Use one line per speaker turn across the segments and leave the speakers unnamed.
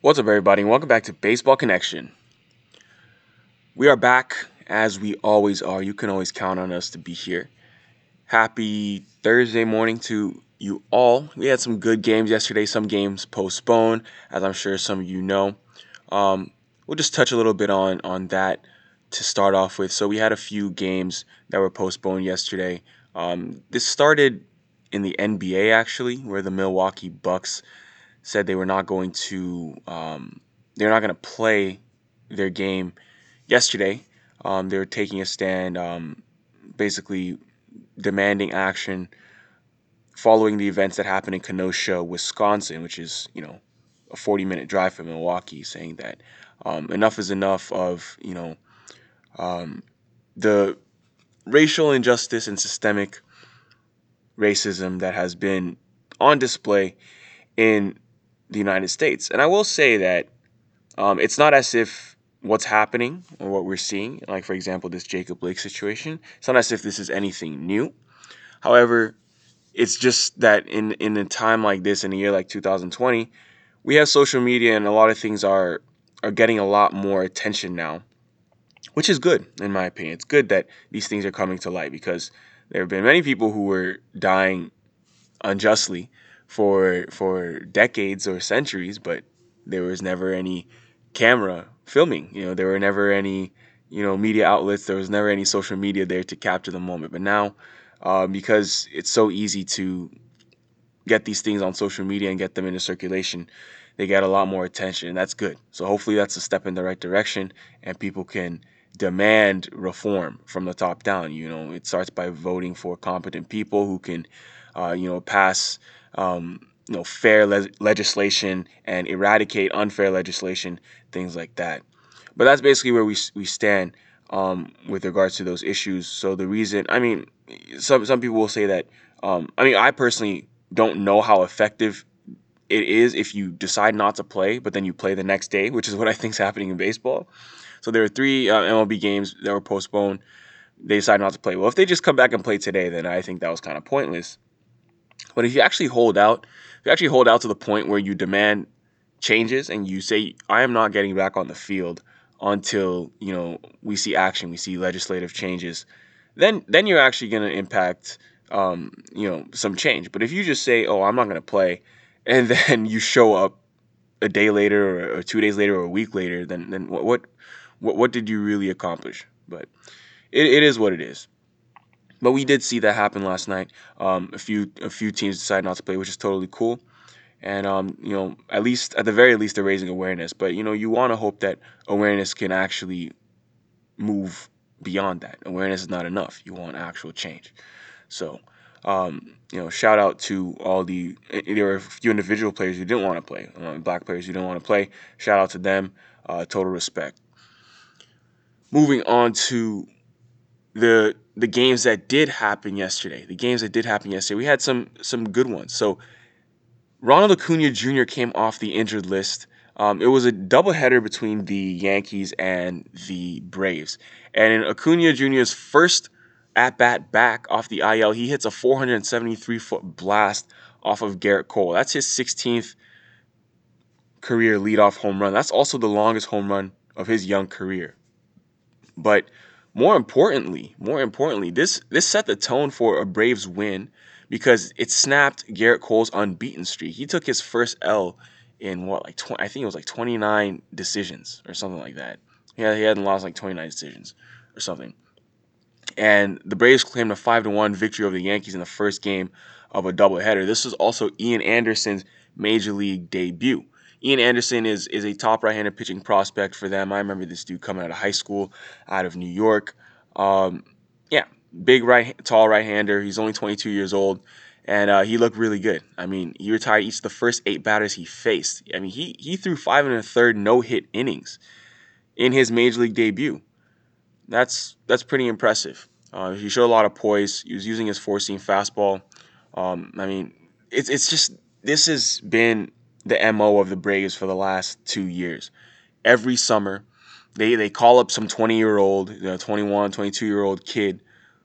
What's up, everybody, and welcome back to Baseball Connection. We are back as we always are. You can always count on us to be here. Happy Thursday morning to you all. We had some good games yesterday, some games postponed, as I'm sure some of you know. Um, we'll just touch a little bit on, on that to start off with. So, we had a few games that were postponed yesterday. Um, this started in the NBA, actually, where the Milwaukee Bucks said they were not going to um, they're not going to play their game yesterday. Um, they're taking a stand, um, basically demanding action following the events that happened in Kenosha, Wisconsin, which is you know a 40 minute drive from Milwaukee, saying that um, enough is enough of you know um, the racial injustice and systemic racism that has been on display in the United States. And I will say that um, it's not as if what's happening or what we're seeing, like for example, this Jacob Blake situation, it's not as if this is anything new. However, it's just that in in a time like this, in a year like 2020, we have social media and a lot of things are are getting a lot more attention now, which is good in my opinion. It's good that these things are coming to light because there have been many people who were dying unjustly for for decades or centuries, but there was never any camera filming. You know, there were never any you know media outlets. There was never any social media there to capture the moment. But now, uh, because it's so easy to get these things on social media and get them into circulation, they get a lot more attention, and that's good. So hopefully, that's a step in the right direction, and people can demand reform from the top down. You know, it starts by voting for competent people who can, uh, you know, pass um, you know, fair le- legislation and eradicate unfair legislation, things like that. But that's basically where we we stand um, with regards to those issues. So the reason, I mean, some some people will say that. Um, I mean, I personally don't know how effective it is if you decide not to play, but then you play the next day, which is what I think is happening in baseball. So there are three uh, MLB games that were postponed. They decided not to play. Well, if they just come back and play today, then I think that was kind of pointless. But if you actually hold out, if you actually hold out to the point where you demand changes and you say, I am not getting back on the field until, you know, we see action, we see legislative changes, then then you're actually going to impact um, you know, some change. But if you just say, "Oh, I'm not going to play," and then you show up a day later or, or, two days later or a week later, then then what what what, what did you really accomplish? But it, it is what it is. But we did see that happen last night. Um, a few a few teams decided not to play, which is totally cool. And um, you know, at least at the very least, they're raising awareness. But you know, you want to hope that awareness can actually move beyond that. Awareness is not enough. You want actual change. So, um, you know, shout out to all the there were a few individual players who didn't want to play, uh, black players who didn't want to play. Shout out to them. Uh, total respect. Moving on to the the games that did happen yesterday. The games that did happen yesterday, we had some some good ones. So Ronald Acuna Jr. came off the injured list. Um, it was a doubleheader between the Yankees and the Braves. And in Acuna Jr.'s first at bat back off the IL, he hits a 473 foot blast off of Gerrit Cole. That's his 16th career leadoff home run. That's also the longest home run of his young career. But more importantly, more importantly, this this set the tone for a Braves win because it snapped Gerrit Cole's unbeaten streak. He took his first L in what like 20, I think it was like 29 decisions or something like that. Yeah, he hadn't lost like 29 decisions or something. And the Braves claimed a 5 to 1 victory over the Yankees in the first game of a doubleheader. This was also Ian Anderson's major league debut. Ian Anderson is is a top right-handed pitching prospect for them. I remember this dude coming out of high school, out of New York. Um, yeah, big right, tall right-hander. He's only 22 years old, and uh, he looked really good. I mean, he retired each of the first eight batters he faced. I mean, he he threw five and a third no-hit innings in his major league debut. That's that's pretty impressive. Uh, he showed a lot of poise. He was using his four-seam fastball. Um, I mean, it's it's just this has been the MO of the Braves for the last two years. Every summer, they, they call up some 20 year old, you know, 21, 22 year old kid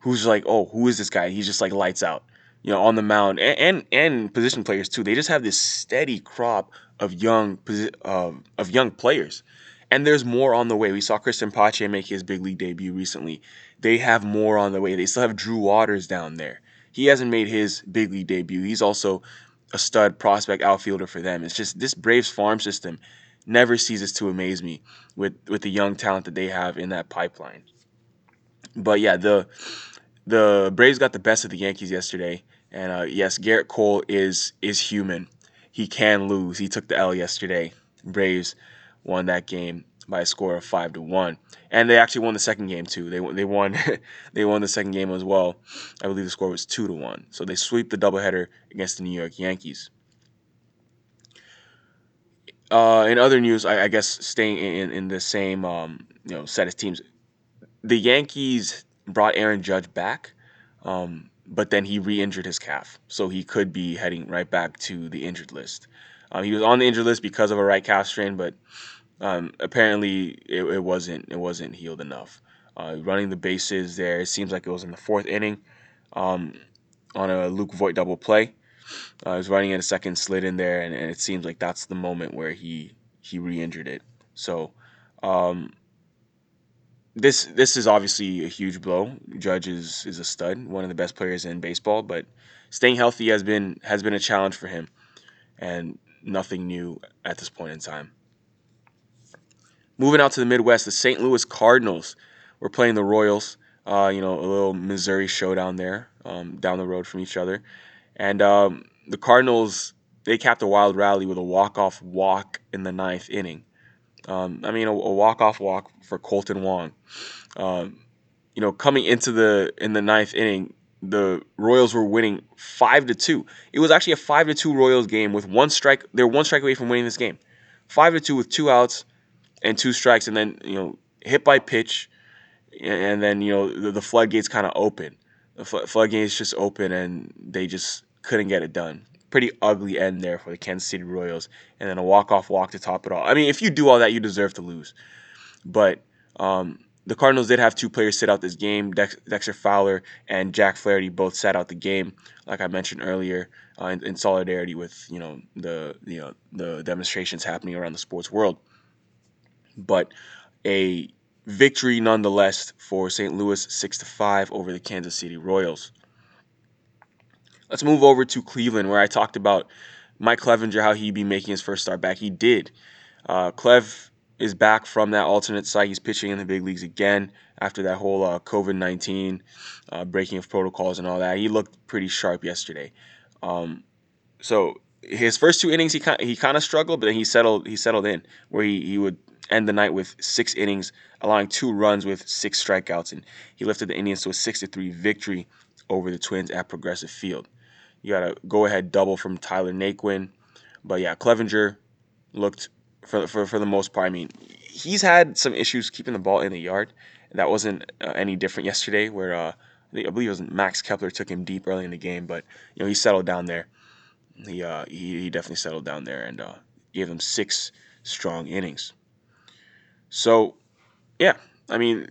who's like, oh, who is this guy? He's just like lights out, you know, on the mound and, and, and position players too. They just have this steady crop of young uh, of young players. And there's more on the way. We saw Cristian Pache make his big league debut recently. They have more on the way. They still have Drew Waters down there. He hasn't made his big league debut. He's also a stud prospect outfielder for them. It's just this Braves farm system never ceases to amaze me with with the young talent that they have in that pipeline. But yeah, the the Braves got the best of the Yankees yesterday, and uh, yes, Gerrit Cole is is human. He can lose. He took the L yesterday. Braves won that game by a score of five to one, and they actually won the second game too. They they won they won the second game as well. I believe the score was two to one. So they sweep the doubleheader against the New York Yankees. Uh, in other news, I, I guess staying in, in the same um, you know set of teams, the Yankees brought Aaron Judge back, um, but then he re-injured his calf, so he could be heading right back to the injured list. Um, he was on the injured list because of a right calf strain, but um, apparently it, it, wasn't it wasn't healed enough. Uh, running the bases there, it seems like it was in the fourth inning um, on a Luke Voit double play. Uh, he was running in a second slid in there, and, and, it seems like that's the moment where he he re-injured it. So um, this this is obviously a huge blow. Judge is is a stud, one of the best players in baseball, but staying healthy has been has been a challenge for him, and nothing new at this point in time. Moving out to the Midwest, the St. Louis Cardinals were playing the Royals. Uh, you know, a little Missouri showdown there, um, down the road from each other, and um, the Cardinals they capped a wild rally with a walk-off walk in the ninth inning. Um, I mean, a, a walk-off walk for Kolten Wong. Um, you know, coming into the in the ninth inning, the Royals were winning five to two. It was actually a five to two Royals game with one strike. They're one strike away from winning this game. Five to two with two outs and two strikes, and then you know hit by pitch, and then you know the, the floodgates kind of open. The floodgates just open, and they just couldn't get it done. Pretty ugly end there for the Kansas City Royals, and then a walk off walk to top it all. I mean, if you do all that, you deserve to lose. But um, the Cardinals did have two players sit out this game. Dex- Dexter Fowler and Jack Flaherty both sat out the game, like I mentioned earlier, uh, in, in, solidarity with you know the you know the demonstrations happening around the sports world but a victory nonetheless for St. Louis 6 to 5 over the Kansas City Royals. Let's move over to Cleveland, where I talked about Mike Clevinger, how he'd be making his first start back. He did. Uh, Clev is back from that alternate site. He's pitching in the big leagues again after that whole uh, COVID 19 uh, breaking of protocols and all that. He looked pretty sharp yesterday. Um, so his first two innings, he kind he kind of struggled, but then he settled he settled in where he, he would end the night with six innings, allowing two runs with six strikeouts, and he lifted the Indians to a six to three victory over the Twins at Progressive Field. You got a go ahead double from Tyler Naquin, but yeah, Clevinger looked for for for the most part. I mean, he's had some issues keeping the ball in the yard. That wasn't uh, any different yesterday, where uh, I believe it was Max Kepler took him deep early in the game, but you know he settled down there. He uh, he, he definitely settled down there and uh, gave them six strong innings. So, yeah, I mean,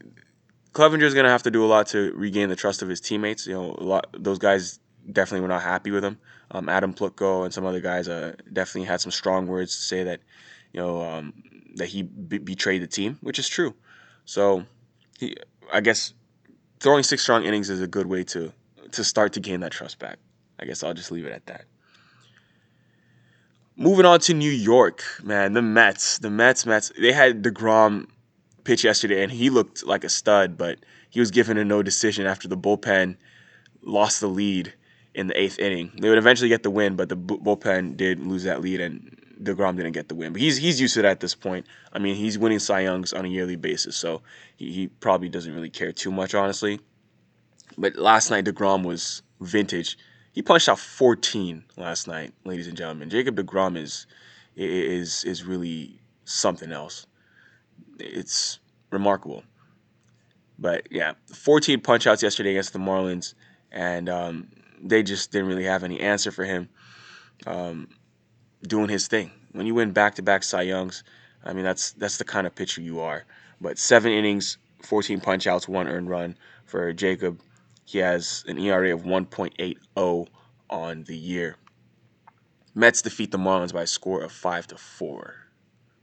Clevinger is going to have to do a lot to regain the trust of his teammates. You know, a lot those guys definitely were not happy with him. Um, Adam Plutko and some other guys uh, definitely had some strong words to say that, you know, um, that he b- betrayed the team, which is true. So, he, I guess throwing six strong innings is a good way to to start to gain that trust back. I guess I'll just leave it at that. Moving on to New York, man, the Mets, the Mets, Mets. They had Degrom pitch yesterday, and he looked like a stud, but he was given a no decision after the bullpen lost the lead in the eighth inning. They would eventually get the win, but the bullpen did lose that lead, and Degrom didn't get the win. But he's he's used to that at this point. I mean, he's winning Cy Youngs on a yearly basis, so he, he probably doesn't really care too much, honestly. But last night, Degrom was vintage he punched out 14 last night, ladies and gentlemen. Jacob DeGrom is is is really something else. It's remarkable. But yeah, 14 punch outs yesterday against the Marlins, and um, they just didn't really have any answer for him um, doing his thing. When you win back-to-back Cy Youngs, I mean that's that's the kind of pitcher you are. But seven innings, 14 punch outs, one earned run for Jacob. He has an ERA of 1.80 on the year. Mets defeat the Marlins by a score of five to four.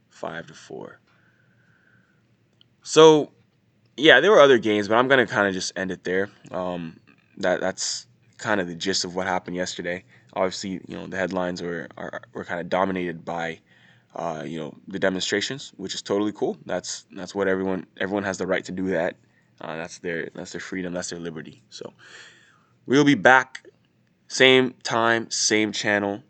Five to four. So, yeah, there were other games, but I'm gonna kind of just end it there. Um, that that's kind of the gist of what happened yesterday. Obviously, you know the headlines were are, were kind of dominated by, uh, you know, the demonstrations, which is totally cool. That's that's what everyone everyone has the right to do that. Uh, that's their that's their freedom. That's their liberty. So we will be back, same time, same channel.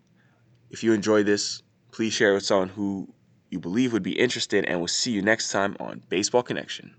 If you enjoy this, please share it with someone who you believe would be interested, and we'll see you next time on Baseball Connection.